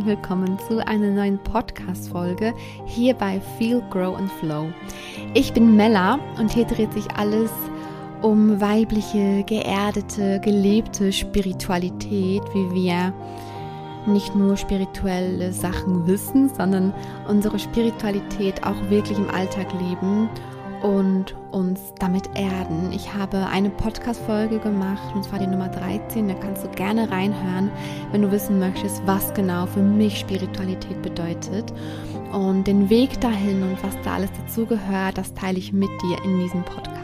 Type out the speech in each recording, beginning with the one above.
herzlich willkommen zu einer neuen Podcast-Folge hier bei Feel, Grow and Flow. Ich bin Mella und hier dreht sich alles um weibliche, geerdete, gelebte Spiritualität, wie wir nicht nur spirituelle Sachen wissen, sondern unsere Spiritualität auch wirklich im Alltag leben und uns damit erden. Ich habe eine Podcast-Folge gemacht, und zwar die Nummer 13. Da kannst du gerne reinhören, wenn du wissen möchtest, was genau für mich Spiritualität bedeutet. Und den Weg dahin und was da alles dazugehört, das teile ich mit dir in diesem Podcast.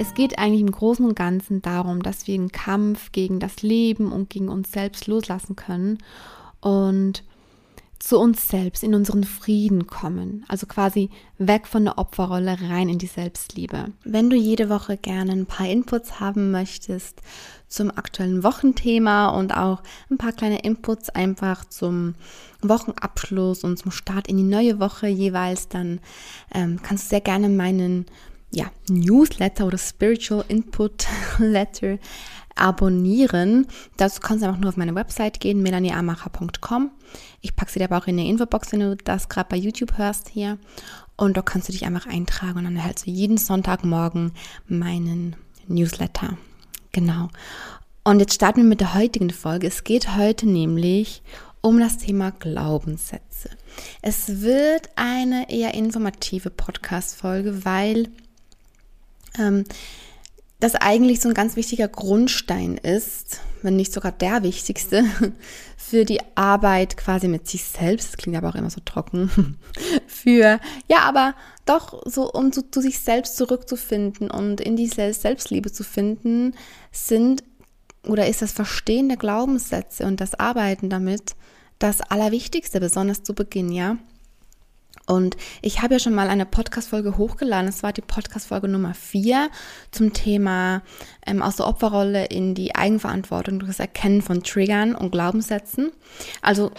Es geht eigentlich im Großen und Ganzen darum, dass wir den Kampf gegen das Leben und gegen uns selbst loslassen können und zu uns selbst, in unseren Frieden kommen. Also quasi weg von der Opferrolle rein in die Selbstliebe. Wenn du jede Woche gerne ein paar Inputs haben möchtest zum aktuellen Wochenthema und auch ein paar kleine Inputs einfach zum Wochenabschluss und zum Start in die neue Woche jeweils, dann ähm, kannst du sehr gerne meinen ja, Newsletter oder Spiritual Input Letter abonnieren. Dazu kannst du einfach nur auf meine Website gehen, melanieamacher.com. Ich packe sie dir aber auch in die Infobox, wenn du das gerade bei YouTube hörst hier. Und da kannst du dich einfach eintragen und dann erhältst du jeden Sonntagmorgen meinen Newsletter. Genau. Und jetzt starten wir mit der heutigen Folge. Es geht heute nämlich um das Thema Glaubenssätze. Es wird eine eher informative Podcast-Folge, weil ähm, das eigentlich so ein ganz wichtiger Grundstein ist, wenn nicht sogar der wichtigste, für die Arbeit quasi mit sich selbst. Das klingt aber auch immer so trocken. Für, ja, aber doch so, um zu, zu sich selbst zurückzufinden und in die Selbstliebe zu finden, sind oder ist das Verstehen der Glaubenssätze und das Arbeiten damit das Allerwichtigste, besonders zu Beginn, ja. Und ich habe ja schon mal eine Podcast-Folge hochgeladen. Es war die Podcast-Folge Nummer 4 zum Thema ähm, aus der Opferrolle in die Eigenverantwortung durch das Erkennen von Triggern und Glaubenssätzen. Also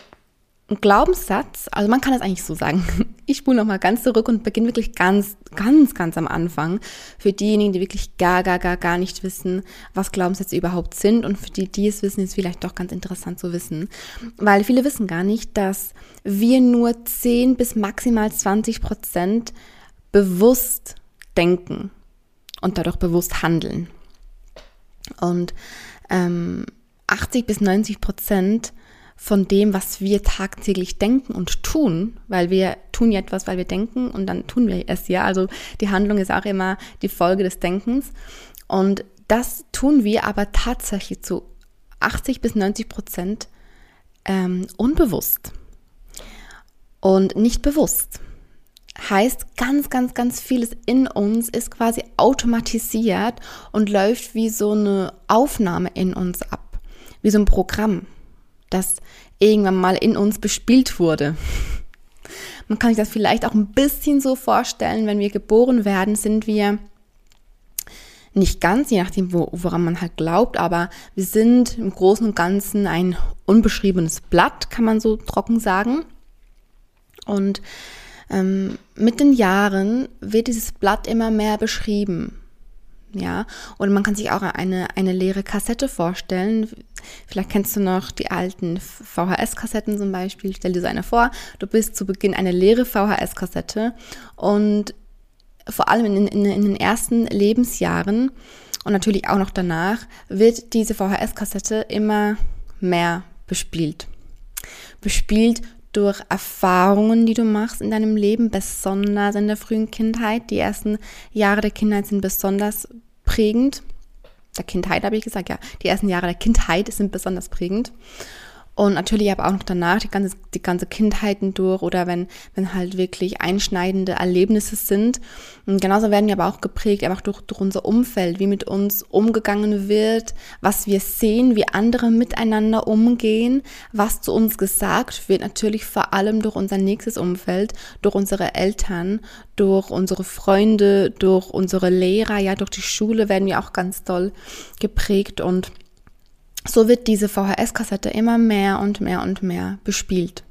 Glaubenssatz, also man kann das eigentlich so sagen. Ich spule nochmal ganz zurück und beginne wirklich ganz, ganz, ganz am Anfang. Für diejenigen, die wirklich gar, gar, gar, gar nicht wissen, was Glaubenssätze überhaupt sind. Und für die, die es wissen, ist vielleicht doch ganz interessant zu wissen. Weil viele wissen gar nicht, dass wir nur 10 bis maximal 20 Prozent bewusst denken und dadurch bewusst handeln. Und ähm, 80 bis 90 Prozent von dem, was wir tagtäglich denken und tun, weil wir tun ja etwas, weil wir denken und dann tun wir es ja. Also die Handlung ist auch immer die Folge des Denkens. Und das tun wir aber tatsächlich zu 80 bis 90 Prozent ähm, unbewusst und nicht bewusst. Heißt, ganz, ganz, ganz vieles in uns ist quasi automatisiert und läuft wie so eine Aufnahme in uns ab, wie so ein Programm das irgendwann mal in uns bespielt wurde. Man kann sich das vielleicht auch ein bisschen so vorstellen, wenn wir geboren werden, sind wir nicht ganz, je nachdem, wo, woran man halt glaubt, aber wir sind im Großen und Ganzen ein unbeschriebenes Blatt, kann man so trocken sagen. Und ähm, mit den Jahren wird dieses Blatt immer mehr beschrieben. Ja, und man kann sich auch eine, eine leere Kassette vorstellen. Vielleicht kennst du noch die alten VHS-Kassetten zum Beispiel. Stell dir so eine vor. Du bist zu Beginn eine leere VHS-Kassette und vor allem in, in, in den ersten Lebensjahren und natürlich auch noch danach wird diese VHS-Kassette immer mehr bespielt. Bespielt durch Erfahrungen, die du machst in deinem Leben, besonders in der frühen Kindheit. Die ersten Jahre der Kindheit sind besonders prägend. Der Kindheit habe ich gesagt, ja. Die ersten Jahre der Kindheit sind besonders prägend. Und natürlich aber auch noch danach die ganze, die ganze Kindheiten durch oder wenn, wenn halt wirklich einschneidende Erlebnisse sind. Und genauso werden wir aber auch geprägt, einfach durch, durch unser Umfeld, wie mit uns umgegangen wird, was wir sehen, wie andere miteinander umgehen, was zu uns gesagt wird, natürlich vor allem durch unser nächstes Umfeld, durch unsere Eltern, durch unsere Freunde, durch unsere Lehrer, ja, durch die Schule werden wir auch ganz doll geprägt und so wird diese VHS-Kassette immer mehr und mehr und mehr bespielt.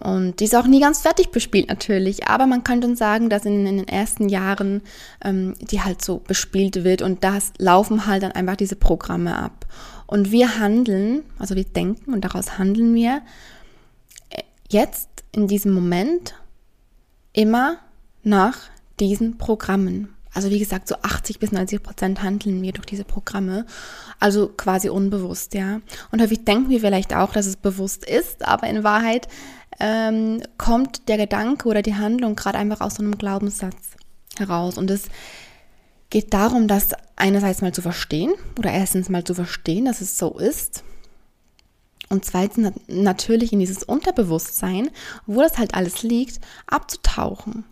Und die ist auch nie ganz fertig bespielt natürlich, aber man kann schon sagen, dass in, in den ersten Jahren ähm, die halt so bespielt wird und da laufen halt dann einfach diese Programme ab. Und wir handeln, also wir denken und daraus handeln wir äh, jetzt in diesem Moment immer nach diesen Programmen. Also wie gesagt, so 80 bis 90 Prozent handeln wir durch diese Programme, also quasi unbewusst, ja. Und häufig denken wir vielleicht auch, dass es bewusst ist, aber in Wahrheit ähm, kommt der Gedanke oder die Handlung gerade einfach aus so einem Glaubenssatz heraus. Und es geht darum, das einerseits mal zu verstehen oder erstens mal zu verstehen, dass es so ist. Und zweitens natürlich in dieses Unterbewusstsein, wo das halt alles liegt, abzutauchen.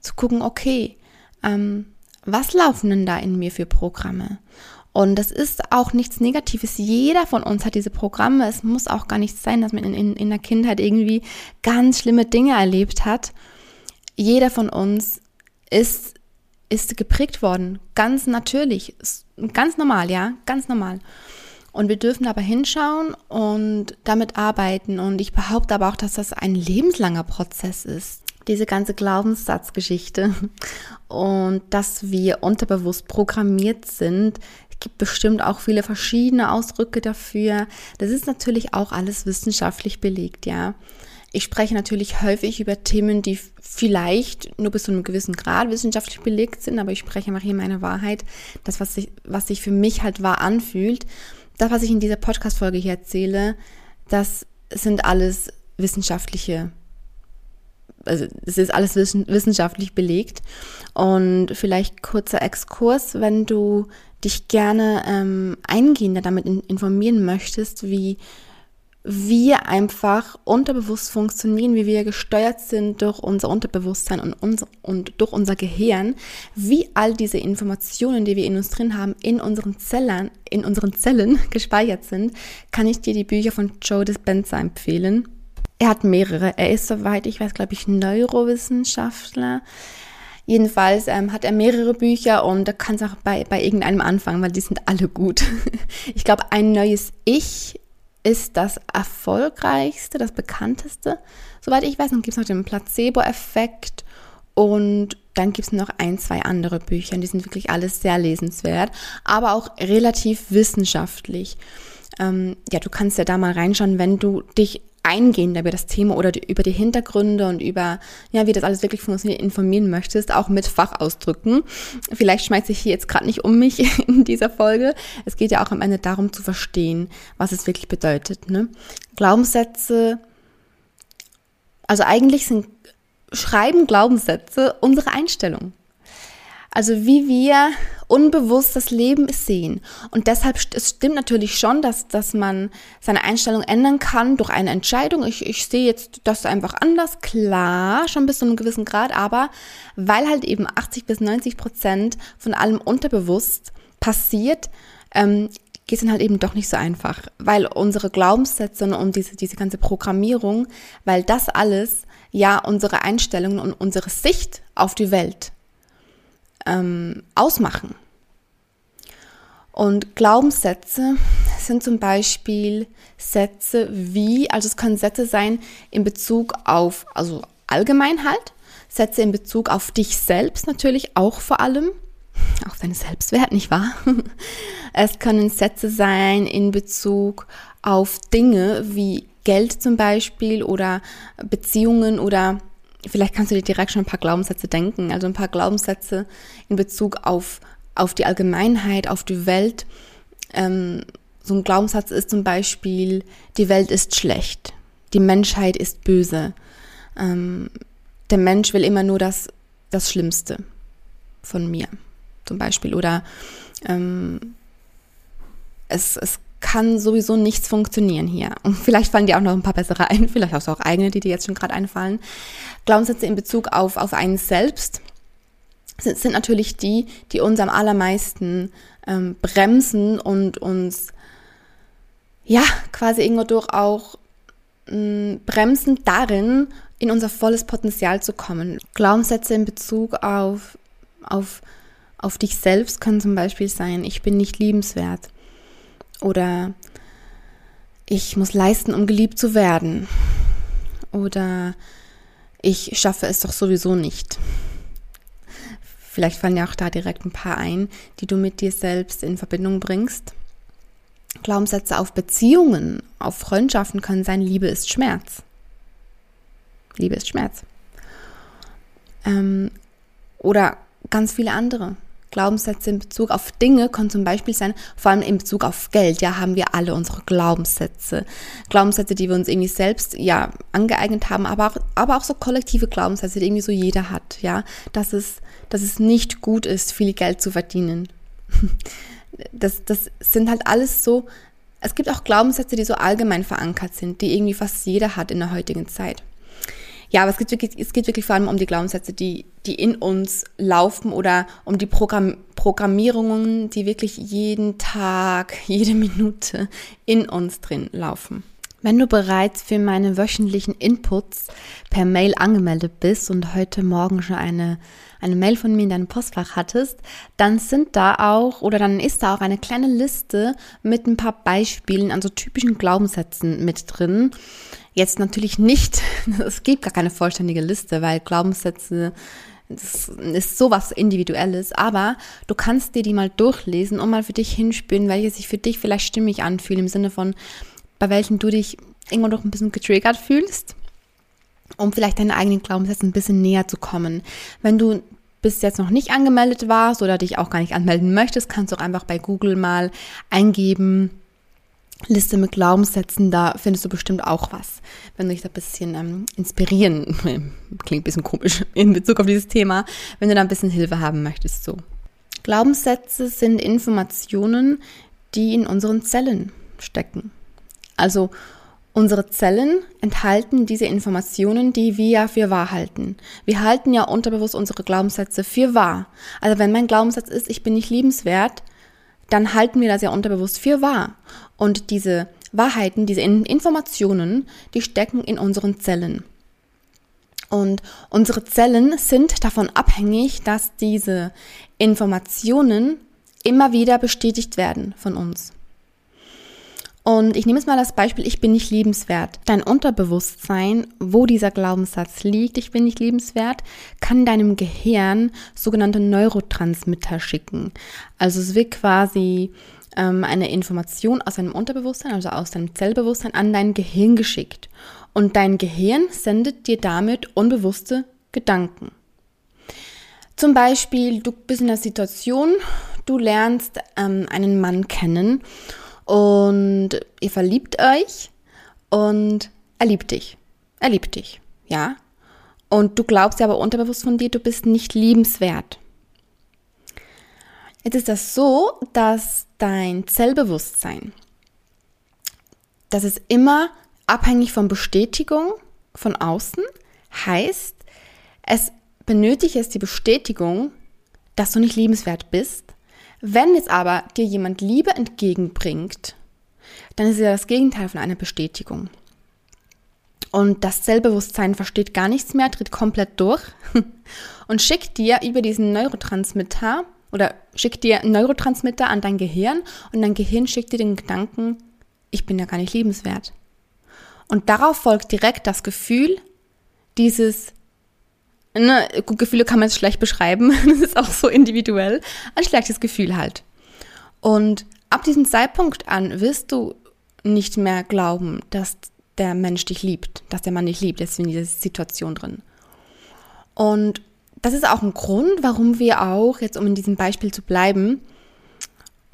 Zu gucken, okay, ähm, was laufen denn da in mir für Programme? Und das ist auch nichts Negatives. Jeder von uns hat diese Programme. Es muss auch gar nicht sein, dass man in, in, in der Kindheit irgendwie ganz schlimme Dinge erlebt hat. Jeder von uns ist, ist geprägt worden. Ganz natürlich. Ganz normal, ja. Ganz normal. Und wir dürfen aber hinschauen und damit arbeiten. Und ich behaupte aber auch, dass das ein lebenslanger Prozess ist diese ganze Glaubenssatzgeschichte und dass wir unterbewusst programmiert sind. Es gibt bestimmt auch viele verschiedene Ausdrücke dafür. Das ist natürlich auch alles wissenschaftlich belegt, ja. Ich spreche natürlich häufig über Themen, die vielleicht nur bis zu einem gewissen Grad wissenschaftlich belegt sind, aber ich spreche einfach hier meine Wahrheit, das, was sich, was sich für mich halt wahr anfühlt. Das, was ich in dieser Podcast-Folge hier erzähle, das sind alles wissenschaftliche also es ist alles wissenschaftlich belegt. Und vielleicht kurzer Exkurs, wenn du dich gerne ähm, eingehender damit in, informieren möchtest, wie wir einfach unterbewusst funktionieren, wie wir gesteuert sind durch unser Unterbewusstsein und, uns, und durch unser Gehirn, wie all diese Informationen, die wir in uns drin haben, in unseren Zellen, in unseren Zellen gespeichert sind, kann ich dir die Bücher von Joe Dispenza empfehlen. Er hat mehrere. Er ist, soweit ich weiß, glaube ich, Neurowissenschaftler. Jedenfalls ähm, hat er mehrere Bücher und da kann es auch bei, bei irgendeinem anfangen, weil die sind alle gut. ich glaube, ein neues Ich ist das erfolgreichste, das bekannteste. Soweit ich weiß, dann gibt es noch den Placebo-Effekt und dann gibt es noch ein, zwei andere Bücher. Die sind wirklich alles sehr lesenswert, aber auch relativ wissenschaftlich. Ähm, ja, du kannst ja da mal reinschauen, wenn du dich eingehender über das Thema oder die, über die Hintergründe und über, ja, wie das alles wirklich funktioniert, informieren möchtest, auch mit Fachausdrücken. Vielleicht schmeiße ich hier jetzt gerade nicht um mich in dieser Folge. Es geht ja auch am Ende darum zu verstehen, was es wirklich bedeutet. Ne? Glaubenssätze, also eigentlich sind Schreiben Glaubenssätze unsere Einstellung. Also wie wir unbewusst das Leben sehen. Und deshalb es stimmt natürlich schon, dass, dass man seine Einstellung ändern kann durch eine Entscheidung. Ich, ich sehe jetzt das einfach anders, klar, schon bis zu einem gewissen Grad, aber weil halt eben 80 bis 90 Prozent von allem unterbewusst passiert, ähm, geht es dann halt eben doch nicht so einfach, weil unsere Glaubenssätze und diese, diese ganze Programmierung, weil das alles ja unsere Einstellungen und unsere Sicht auf die Welt ähm, ausmachen. Und Glaubenssätze sind zum Beispiel Sätze wie, also es können Sätze sein in Bezug auf, also allgemein halt, Sätze in Bezug auf dich selbst natürlich auch vor allem, auf deinen Selbstwert, nicht wahr? Es können Sätze sein in Bezug auf Dinge wie Geld zum Beispiel oder Beziehungen oder vielleicht kannst du dir direkt schon ein paar Glaubenssätze denken, also ein paar Glaubenssätze in Bezug auf, auf die Allgemeinheit, auf die Welt. Ähm, so ein Glaubenssatz ist zum Beispiel, die Welt ist schlecht, die Menschheit ist böse, ähm, der Mensch will immer nur das, das Schlimmste von mir, zum Beispiel. Oder ähm, es, es kann sowieso nichts funktionieren hier. Und vielleicht fallen dir auch noch ein paar bessere ein, vielleicht hast du auch eigene, die dir jetzt schon gerade einfallen. Glaubenssätze in Bezug auf, auf einen selbst sind, sind natürlich die, die uns am allermeisten ähm, bremsen und uns ja quasi irgendwo durch auch mh, bremsen darin, in unser volles Potenzial zu kommen. Glaubenssätze in Bezug auf, auf, auf dich selbst können zum Beispiel sein, ich bin nicht liebenswert oder ich muss leisten, um geliebt zu werden. Oder ich schaffe es doch sowieso nicht. Vielleicht fallen ja auch da direkt ein paar ein, die du mit dir selbst in Verbindung bringst. Glaubenssätze auf Beziehungen, auf Freundschaften können sein, Liebe ist Schmerz. Liebe ist Schmerz. Ähm, oder ganz viele andere. Glaubenssätze in Bezug auf Dinge können zum Beispiel sein, vor allem in Bezug auf Geld. Ja, haben wir alle unsere Glaubenssätze. Glaubenssätze, die wir uns irgendwie selbst, ja, angeeignet haben, aber auch, aber auch so kollektive Glaubenssätze, die irgendwie so jeder hat. Ja, dass es, dass es nicht gut ist, viel Geld zu verdienen. Das, das sind halt alles so, es gibt auch Glaubenssätze, die so allgemein verankert sind, die irgendwie fast jeder hat in der heutigen Zeit. Ja, aber es geht wirklich, es geht wirklich vor allem um die Glaubenssätze, die, die in uns laufen oder um die Programm, Programmierungen, die wirklich jeden Tag, jede Minute in uns drin laufen. Wenn du bereits für meine wöchentlichen Inputs per Mail angemeldet bist und heute Morgen schon eine, eine Mail von mir in deinem Postfach hattest, dann sind da auch oder dann ist da auch eine kleine Liste mit ein paar Beispielen an so typischen Glaubenssätzen mit drin. Jetzt natürlich nicht, es gibt gar keine vollständige Liste, weil Glaubenssätze das ist sowas Individuelles, aber du kannst dir die mal durchlesen und mal für dich hinspüren, welche sich für dich vielleicht stimmig anfühlen, im Sinne von, bei welchen du dich irgendwo noch ein bisschen getriggert fühlst, um vielleicht deinen eigenen Glaubenssätzen ein bisschen näher zu kommen. Wenn du bis jetzt noch nicht angemeldet warst oder dich auch gar nicht anmelden möchtest, kannst du auch einfach bei Google mal eingeben, Liste mit Glaubenssätzen, da findest du bestimmt auch was, wenn du dich da ein bisschen ähm, inspirieren, klingt ein bisschen komisch in Bezug auf dieses Thema, wenn du da ein bisschen Hilfe haben möchtest. So. Glaubenssätze sind Informationen, die in unseren Zellen stecken. Also unsere Zellen enthalten diese Informationen, die wir ja für wahr halten. Wir halten ja unterbewusst unsere Glaubenssätze für wahr. Also wenn mein Glaubenssatz ist, ich bin nicht liebenswert, dann halten wir das ja unterbewusst für wahr. Und diese Wahrheiten, diese Informationen, die stecken in unseren Zellen. Und unsere Zellen sind davon abhängig, dass diese Informationen immer wieder bestätigt werden von uns. Und ich nehme jetzt mal das Beispiel, ich bin nicht liebenswert. Dein Unterbewusstsein, wo dieser Glaubenssatz liegt, ich bin nicht liebenswert, kann deinem Gehirn sogenannte Neurotransmitter schicken. Also es wird quasi ähm, eine Information aus deinem Unterbewusstsein, also aus deinem Zellbewusstsein, an dein Gehirn geschickt. Und dein Gehirn sendet dir damit unbewusste Gedanken. Zum Beispiel, du bist in einer Situation, du lernst ähm, einen Mann kennen und ihr verliebt euch und er liebt dich. Er liebt dich, ja. Und du glaubst ja aber unterbewusst von dir, du bist nicht liebenswert. Jetzt ist das so, dass dein Zellbewusstsein, das ist immer abhängig von Bestätigung von außen, heißt, es benötigt jetzt die Bestätigung, dass du nicht liebenswert bist, wenn jetzt aber dir jemand Liebe entgegenbringt, dann ist ja das Gegenteil von einer Bestätigung. Und das Zellbewusstsein versteht gar nichts mehr, tritt komplett durch und schickt dir über diesen Neurotransmitter oder schickt dir Neurotransmitter an dein Gehirn und dein Gehirn schickt dir den Gedanken, ich bin ja gar nicht liebenswert. Und darauf folgt direkt das Gefühl dieses ne, Gefühle kann man jetzt schlecht beschreiben, das ist auch so individuell, ein schlechtes Gefühl halt. Und ab diesem Zeitpunkt an wirst du nicht mehr glauben, dass der Mensch dich liebt, dass der Mann dich liebt, jetzt in dieser Situation drin. Und das ist auch ein Grund, warum wir auch, jetzt um in diesem Beispiel zu bleiben,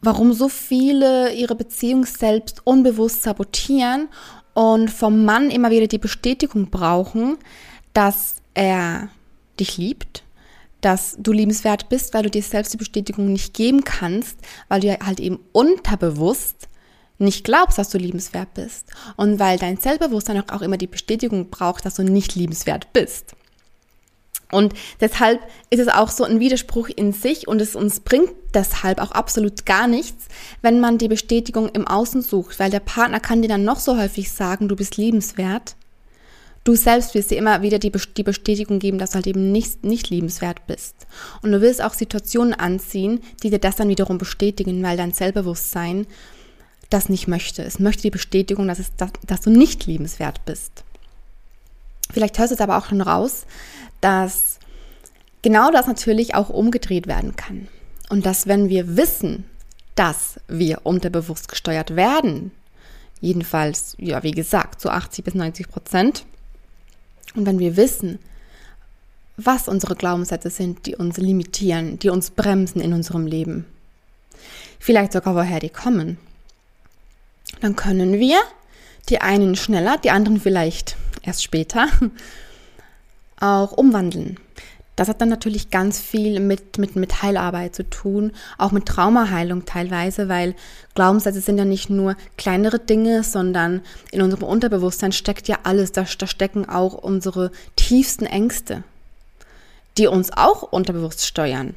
warum so viele ihre Beziehung selbst unbewusst sabotieren und vom Mann immer wieder die Bestätigung brauchen, dass er dich liebt, dass du liebenswert bist, weil du dir selbst die Bestätigung nicht geben kannst, weil du halt eben unterbewusst nicht glaubst, dass du liebenswert bist und weil dein Selbstbewusstsein auch immer die Bestätigung braucht, dass du nicht liebenswert bist. Und deshalb ist es auch so ein Widerspruch in sich und es uns bringt deshalb auch absolut gar nichts, wenn man die Bestätigung im Außen sucht, weil der Partner kann dir dann noch so häufig sagen, du bist liebenswert du selbst wirst dir immer wieder die, Bestätigung geben, dass du halt eben nicht, nicht liebenswert bist. Und du wirst auch Situationen anziehen, die dir das dann wiederum bestätigen, weil dein Selbstbewusstsein das nicht möchte. Es möchte die Bestätigung, dass, es, dass, dass du nicht liebenswert bist. Vielleicht hörst du es aber auch schon raus, dass genau das natürlich auch umgedreht werden kann. Und dass wenn wir wissen, dass wir unterbewusst gesteuert werden. Jedenfalls, ja, wie gesagt, zu 80 bis 90 Prozent. Und wenn wir wissen, was unsere Glaubenssätze sind, die uns limitieren, die uns bremsen in unserem Leben, vielleicht sogar woher die kommen, dann können wir die einen schneller, die anderen vielleicht erst später auch umwandeln. Das hat dann natürlich ganz viel mit, mit, mit Heilarbeit zu tun, auch mit Traumaheilung teilweise, weil Glaubenssätze sind ja nicht nur kleinere Dinge, sondern in unserem Unterbewusstsein steckt ja alles. Da, da stecken auch unsere tiefsten Ängste, die uns auch unterbewusst steuern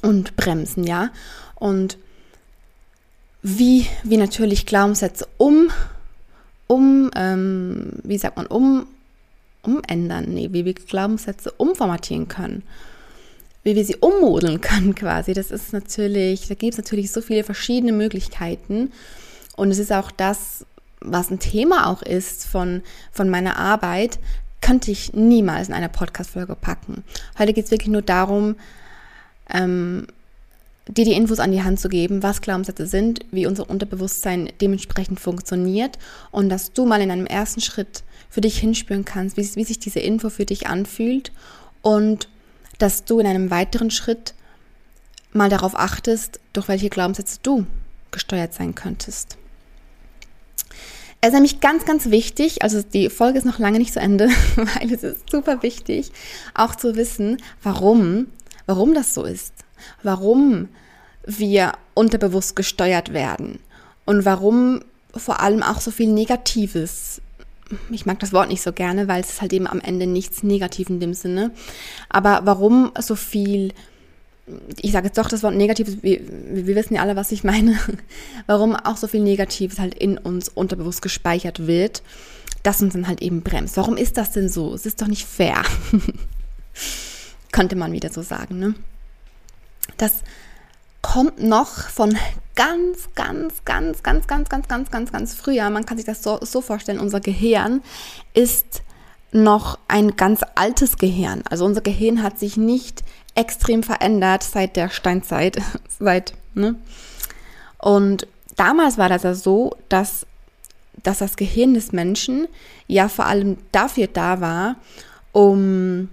und bremsen, ja. Und wie, wie natürlich Glaubenssätze um, um, ähm, wie sagt man, um umändern, nee, wie wir Glaubenssätze umformatieren können, wie wir sie ummodeln können quasi. Das ist natürlich, da gibt es natürlich so viele verschiedene Möglichkeiten und es ist auch das, was ein Thema auch ist von, von meiner Arbeit, könnte ich niemals in einer Podcast-Folge packen. Heute geht es wirklich nur darum, ähm, dir die Infos an die Hand zu geben, was Glaubenssätze sind, wie unser Unterbewusstsein dementsprechend funktioniert und dass du mal in einem ersten Schritt für dich hinspüren kannst, wie, wie sich diese Info für dich anfühlt und dass du in einem weiteren Schritt mal darauf achtest, durch welche Glaubenssätze du gesteuert sein könntest. Es ist nämlich ganz, ganz wichtig, also die Folge ist noch lange nicht zu Ende, weil es ist super wichtig, auch zu wissen, warum, warum das so ist, warum wir unterbewusst gesteuert werden und warum vor allem auch so viel Negatives ich mag das Wort nicht so gerne, weil es halt eben am Ende nichts negativ in dem Sinne. Aber warum so viel, ich sage jetzt doch das Wort Negatives, wir, wir wissen ja alle, was ich meine, warum auch so viel Negatives halt in uns unterbewusst gespeichert wird, das uns dann halt eben bremst. Warum ist das denn so? Es ist doch nicht fair. Könnte man wieder so sagen, ne? Das kommt noch von ganz, ganz, ganz, ganz, ganz, ganz, ganz, ganz, ganz früher. Man kann sich das so, so vorstellen, unser Gehirn ist noch ein ganz altes Gehirn. Also unser Gehirn hat sich nicht extrem verändert seit der Steinzeit, seit, ne? Und damals war das ja so, dass, dass das Gehirn des Menschen ja vor allem dafür da war, um,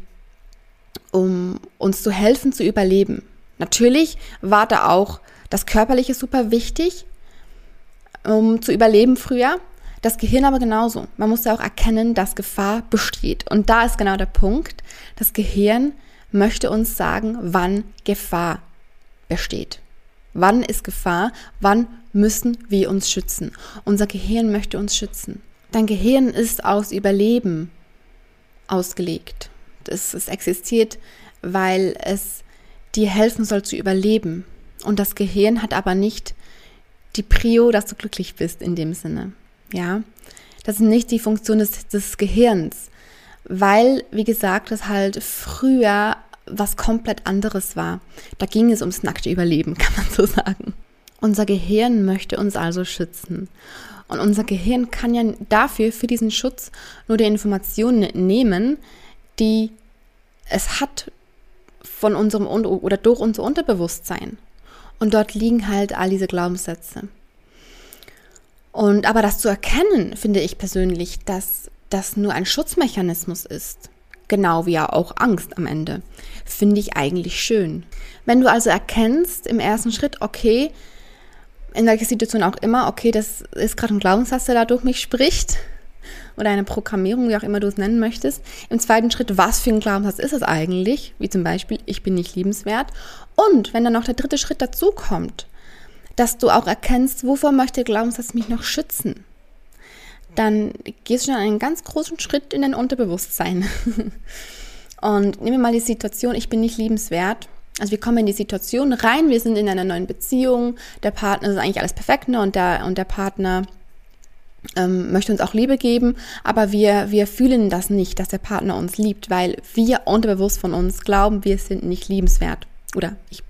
um uns zu helfen zu überleben. Natürlich war da auch das Körperliche super wichtig, um zu überleben früher. Das Gehirn aber genauso. Man muss ja auch erkennen, dass Gefahr besteht. Und da ist genau der Punkt. Das Gehirn möchte uns sagen, wann Gefahr besteht. Wann ist Gefahr? Wann müssen wir uns schützen? Unser Gehirn möchte uns schützen. Dein Gehirn ist aus Überleben ausgelegt. Es, existiert, weil es dir helfen soll zu überleben. Und das Gehirn hat aber nicht die Prio, dass du glücklich bist in dem Sinne. Ja, das ist nicht die Funktion des, des Gehirns, weil, wie gesagt, das halt früher was komplett anderes war. Da ging es ums nackte Überleben, kann man so sagen. Unser Gehirn möchte uns also schützen. Und unser Gehirn kann ja dafür, für diesen Schutz, nur die Informationen nehmen, die es hat von unserem oder durch unser Unterbewusstsein. Und dort liegen halt all diese Glaubenssätze. Und aber das zu erkennen, finde ich persönlich, dass das nur ein Schutzmechanismus ist, genau wie ja auch Angst am Ende, finde ich eigentlich schön. Wenn du also erkennst im ersten Schritt, okay, in welcher Situation auch immer, okay, das ist gerade ein Glaubenssatz, der da durch mich spricht, oder eine Programmierung, wie auch immer du es nennen möchtest. Im zweiten Schritt, was für ein Glaubenssatz ist es eigentlich? Wie zum Beispiel, ich bin nicht liebenswert. Und wenn dann noch der dritte Schritt dazu kommt, dass du auch erkennst, wovor möchte der Glaubenssatz mich noch schützen, dann gehst du schon einen ganz großen Schritt in dein Unterbewusstsein. Und nehmen wir mal die Situation, ich bin nicht liebenswert. Also wir kommen in die Situation rein, wir sind in einer neuen Beziehung, der Partner ist eigentlich alles perfekt ne? und, der, und der Partner ähm, möchte uns auch Liebe geben, aber wir, wir fühlen das nicht, dass der Partner uns liebt, weil wir unterbewusst von uns glauben, wir sind nicht liebenswert. Oder ich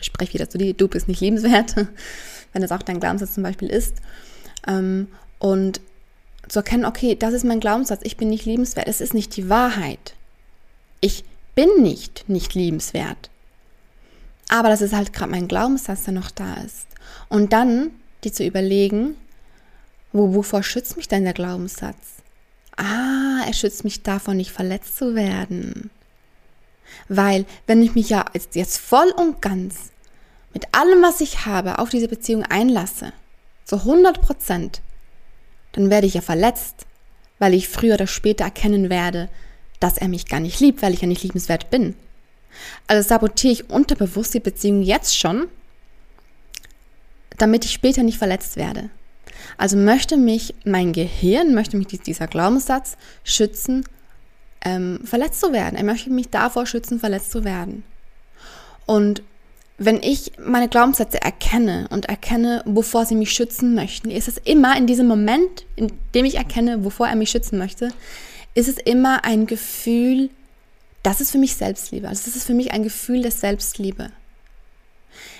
spreche wieder zu dir, du bist nicht liebenswert, wenn das auch dein Glaubenssatz zum Beispiel ist. Ähm, und zu erkennen, okay, das ist mein Glaubenssatz, ich bin nicht liebenswert. Es ist nicht die Wahrheit. Ich bin nicht nicht liebenswert. Aber das ist halt gerade mein Glaubenssatz, der noch da ist. Und dann die zu überlegen, wo, wovor schützt mich denn der Glaubenssatz? Ah, er schützt mich davon, nicht verletzt zu werden. Weil, wenn ich mich ja jetzt, voll und ganz mit allem, was ich habe, auf diese Beziehung einlasse, so 100 Prozent, dann werde ich ja verletzt, weil ich früher oder später erkennen werde, dass er mich gar nicht liebt, weil ich ja nicht liebenswert bin. Also sabotiere ich unterbewusst die Beziehung jetzt schon, damit ich später nicht verletzt werde. Also möchte mich mein Gehirn, möchte mich dieser Glaubenssatz schützen, ähm, verletzt zu werden. Er möchte mich davor schützen, verletzt zu werden. Und wenn ich meine Glaubenssätze erkenne und erkenne, wovor sie mich schützen möchten, ist es immer in diesem Moment, in dem ich erkenne, wovor er mich schützen möchte, ist es immer ein Gefühl, das ist für mich Selbstliebe. Also das ist für mich ein Gefühl der Selbstliebe.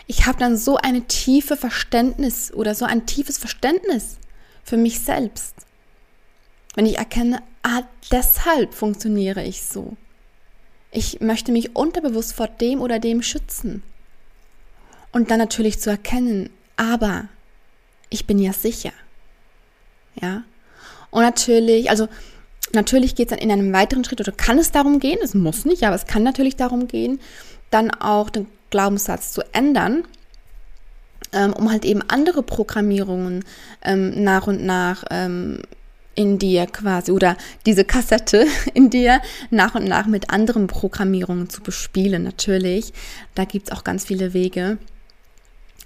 Ich habe dann so eine tiefe Verständnis oder so ein tiefes Verständnis für mich selbst. Wenn ich erkenne, ah, deshalb funktioniere ich so. Ich möchte mich unterbewusst vor dem oder dem schützen. Und dann natürlich zu erkennen, aber ich bin ja sicher. Ja. Und natürlich, also natürlich geht es dann in einem weiteren Schritt oder kann es darum gehen, es muss nicht, aber es kann natürlich darum gehen, dann auch den Glaubenssatz zu ändern, ähm, um halt eben andere Programmierungen ähm, nach und nach ähm, in dir quasi oder diese Kassette in dir nach und nach mit anderen Programmierungen zu bespielen. Natürlich, da gibt es auch ganz viele Wege.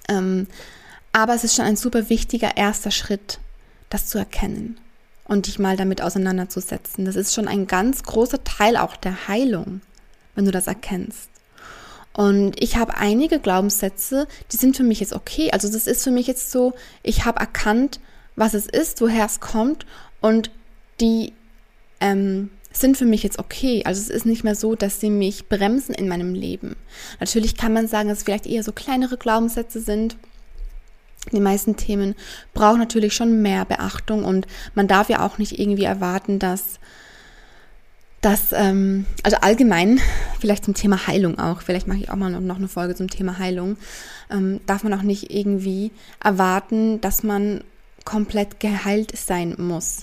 Ähm, aber es ist schon ein super wichtiger erster Schritt, das zu erkennen und dich mal damit auseinanderzusetzen. Das ist schon ein ganz großer Teil auch der Heilung, wenn du das erkennst. Und ich habe einige Glaubenssätze, die sind für mich jetzt okay. Also das ist für mich jetzt so, ich habe erkannt, was es ist, woher es kommt und die ähm, sind für mich jetzt okay. Also es ist nicht mehr so, dass sie mich bremsen in meinem Leben. Natürlich kann man sagen, dass es vielleicht eher so kleinere Glaubenssätze sind. Die meisten Themen brauchen natürlich schon mehr Beachtung und man darf ja auch nicht irgendwie erwarten, dass das, ähm, also allgemein, vielleicht zum Thema Heilung auch, vielleicht mache ich auch mal noch eine Folge zum Thema Heilung, ähm, darf man auch nicht irgendwie erwarten, dass man komplett geheilt sein muss.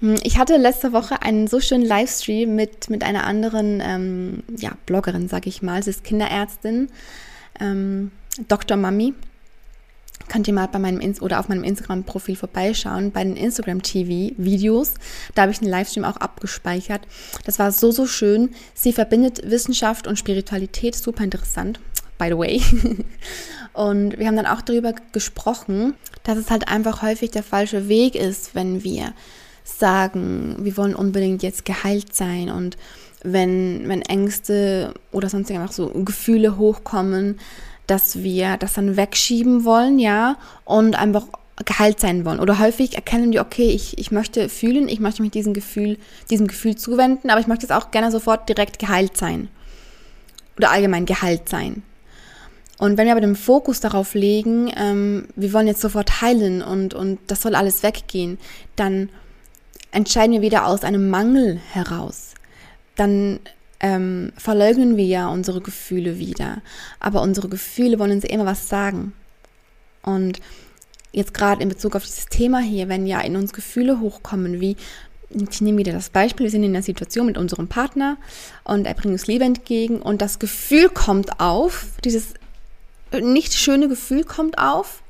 Hm, ich hatte letzte Woche einen so schönen Livestream mit, mit einer anderen ähm, ja, Bloggerin, sag ich mal. Sie ist Kinderärztin, ähm, Dr. Mami. Könnt ihr mal bei meinem Inst oder auf meinem Instagram-Profil vorbeischauen, bei den Instagram-TV-Videos. Da habe ich einen Livestream auch abgespeichert. Das war so, so schön. Sie verbindet Wissenschaft und Spiritualität. Super interessant, by the way. und wir haben dann auch darüber gesprochen, dass es halt einfach häufig der falsche Weg ist, wenn wir sagen, wir wollen unbedingt jetzt geheilt sein und wenn, wenn Ängste oder sonst einfach so Gefühle hochkommen, dass wir das dann wegschieben wollen, ja, und einfach geheilt sein wollen. Oder häufig erkennen wir, okay, ich, ich möchte fühlen, ich möchte mich diesem Gefühl, diesem Gefühl zuwenden, aber ich möchte jetzt auch gerne sofort direkt geheilt sein. Oder allgemein geheilt sein. Und wenn wir aber den Fokus darauf legen, ähm, wir wollen jetzt sofort heilen und, und das soll alles weggehen, dann entscheiden wir wieder aus einem Mangel heraus. Dann ähm, verleugnen wir ja unsere Gefühle wieder. Aber unsere Gefühle wollen uns immer was sagen. Und jetzt gerade in Bezug auf dieses Thema hier, wenn ja in uns Gefühle hochkommen, wie ich nehme wieder das Beispiel, wir sind in einer Situation mit unserem Partner und er bringt uns Liebe entgegen und das Gefühl kommt auf, dieses nicht schöne Gefühl kommt auf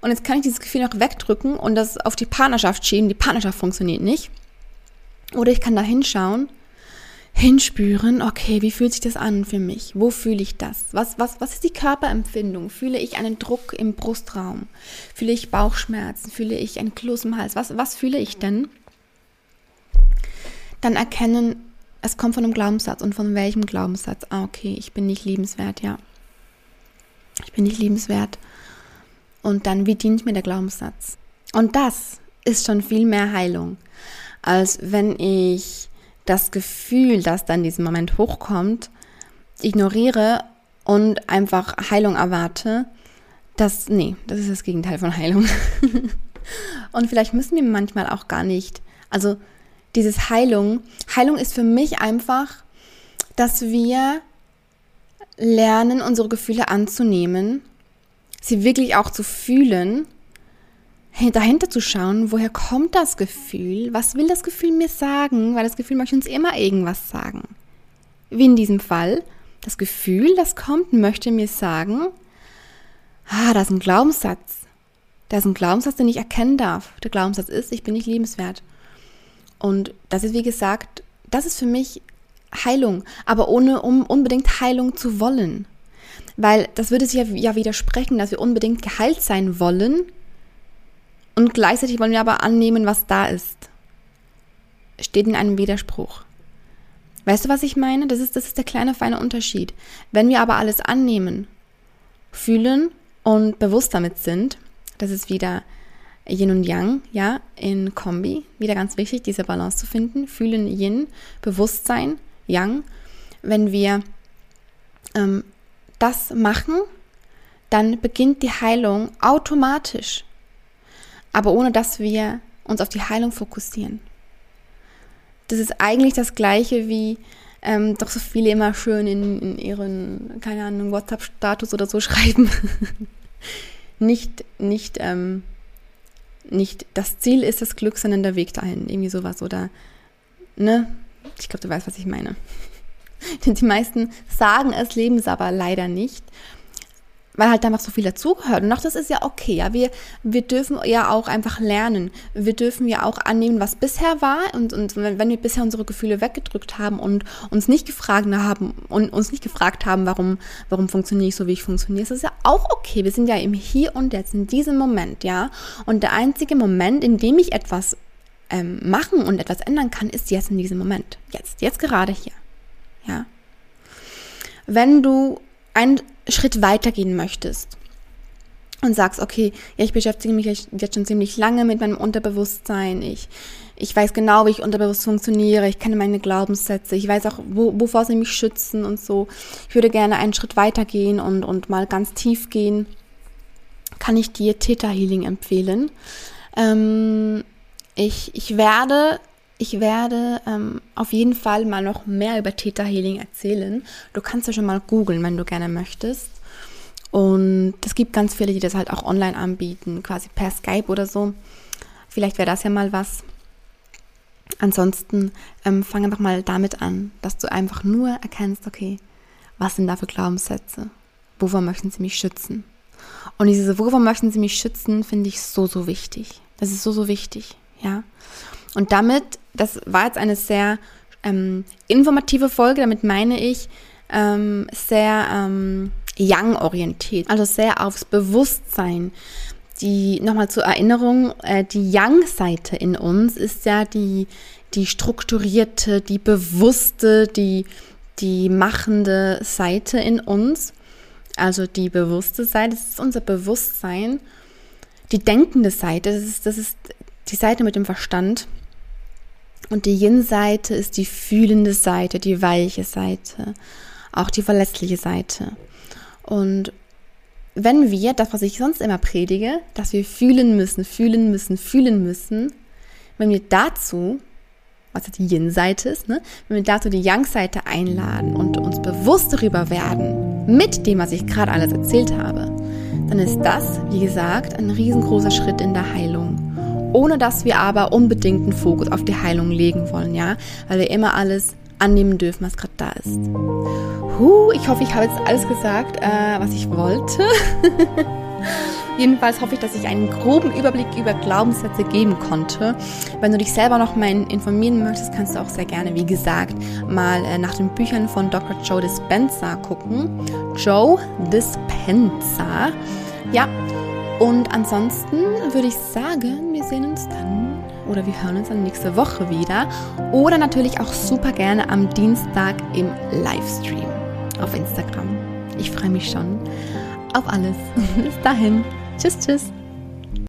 und jetzt kann ich dieses Gefühl noch wegdrücken und das auf die Partnerschaft schieben. Die Partnerschaft funktioniert nicht. Oder ich kann da hinschauen, hinspüren, okay, wie fühlt sich das an für mich? Wo fühle ich das? Was, was, was ist die Körperempfindung? Fühle ich einen Druck im Brustraum? Fühle ich Bauchschmerzen? Fühle ich einen Kloß im Hals? Was, was fühle ich denn? Dann erkennen, es kommt von einem Glaubenssatz und von welchem Glaubenssatz? Ah, okay, ich bin nicht liebenswert, ja. Ich bin nicht liebenswert. Und dann, wie dient mir der Glaubenssatz? Und das ist schon viel mehr Heilung, als wenn ich das Gefühl, das dann in diesem Moment hochkommt, ignoriere und einfach Heilung erwarte. Das, nee, das ist das Gegenteil von Heilung. und vielleicht müssen wir manchmal auch gar nicht, also dieses Heilung, Heilung ist für mich einfach, dass wir lernen, unsere Gefühle anzunehmen, sie wirklich auch zu fühlen, dahinter zu schauen, woher kommt das Gefühl, was will das Gefühl mir sagen, weil das Gefühl möchte uns immer irgendwas sagen. Wie in diesem Fall, das Gefühl, das kommt, möchte mir sagen, ah, da ist ein Glaubenssatz. Da ist ein Glaubenssatz, den ich erkennen darf. Der Glaubenssatz ist, ich bin nicht liebenswert. Und das ist, wie gesagt, das ist für mich Heilung, aber ohne um unbedingt Heilung zu wollen. Weil das würde sich ja, ja widersprechen, dass wir unbedingt geheilt sein wollen und gleichzeitig wollen wir aber annehmen, was da ist. Steht in einem Widerspruch. Weißt du, was ich meine? Das ist, das ist der kleine feine Unterschied. Wenn wir aber alles annehmen, fühlen und bewusst damit sind, das ist wieder Yin und Yang, ja, in Kombi. Wieder ganz wichtig, diese Balance zu finden. Fühlen Yin, Bewusstsein, Yang. Wenn wir ähm, das machen, dann beginnt die Heilung automatisch. Aber ohne dass wir uns auf die Heilung fokussieren. Das ist eigentlich das Gleiche wie ähm, doch so viele immer schön in, in ihren, keine Ahnung, WhatsApp-Status oder so schreiben. nicht, nicht, ähm, nicht das Ziel ist das Glück, sondern der Weg dahin. Irgendwie sowas. Oder, ne? Ich glaube, du weißt, was ich meine. Die meisten sagen es, leben es aber leider nicht weil halt einfach so viel dazugehört. Und auch das ist ja okay. Ja, wir, wir dürfen ja auch einfach lernen. Wir dürfen ja auch annehmen, was bisher war. Und, und wenn, wir bisher unsere Gefühle weggedrückt haben und uns nicht gefragt haben und uns nicht gefragt haben, warum, warum funktioniere ich so, wie ich funktioniere, ist das ja auch okay. Wir sind ja im Hier und Jetzt, in diesem Moment, ja. Und der einzige Moment, in dem ich etwas ähm, machen und etwas ändern kann, ist jetzt in diesem Moment. Jetzt, jetzt gerade hier. Ja. Wenn du einen Schritt weitergehen möchtest und sagst, okay, ja, ich beschäftige mich jetzt schon ziemlich lange mit meinem Unterbewusstsein, ich, ich weiß genau, wie ich unterbewusst funktioniere, ich kenne meine Glaubenssätze, ich weiß auch, wo, wovor sie mich schützen und so. Ich würde gerne einen Schritt weitergehen und, und mal ganz tief gehen. Kann ich dir Theta Healing empfehlen? Ähm, ich, ich werde ich werde ähm, auf jeden Fall mal noch mehr über Theta Healing erzählen. Du kannst ja schon mal googeln, wenn du gerne möchtest. Und es gibt ganz viele, die das halt auch online anbieten, quasi per Skype oder so. Vielleicht wäre das ja mal was. Ansonsten ähm, fang einfach mal damit an, dass du einfach nur erkennst, okay, was sind da für Glaubenssätze? Wovor möchten sie mich schützen? Und diese, wovor möchten sie mich schützen, finde ich so, so wichtig. Das ist so, so wichtig, ja. Und damit, das war jetzt eine sehr ähm, informative Folge, damit meine ich ähm, sehr ähm, Yang-orientiert, also sehr aufs Bewusstsein. Die, nochmal zur Erinnerung, äh, die Yang-Seite in uns ist ja die, die strukturierte, die bewusste, die, die machende Seite in uns. Also die bewusste Seite, das ist unser Bewusstsein. Die denkende Seite, das ist, das ist die Seite mit dem Verstand. Und die Yin-Seite ist die fühlende Seite, die weiche Seite, auch die verletzliche Seite. Und wenn wir, das was ich sonst immer predige, dass wir fühlen müssen, fühlen müssen, fühlen müssen, wenn wir dazu, was die Yin-Seite ist, ne, wenn wir dazu die Yang-Seite einladen und uns bewusst darüber werden, mit dem, was ich gerade alles erzählt habe, dann ist das, wie gesagt, ein riesengroßer Schritt in der Heilung ohne dass wir aber unbedingt einen Fokus auf die Heilung legen wollen, ja, weil wir immer alles annehmen dürfen, was gerade da ist. Huh, ich hoffe, ich habe jetzt alles gesagt, äh, was ich wollte. Jedenfalls hoffe ich, dass ich einen groben Überblick über Glaubenssätze geben konnte. Wenn du dich selber noch mal informieren möchtest, kannst du auch sehr gerne, wie gesagt, mal äh, nach den Büchern von Dr. Joe Dispenza gucken. Joe Dispenza. Ja, und ansonsten würde ich sagen, wir sehen uns dann oder wir hören uns dann nächste Woche wieder. Oder natürlich auch super gerne am Dienstag im Livestream auf Instagram. Ich freue mich schon auf alles. Bis dahin. Tschüss, tschüss.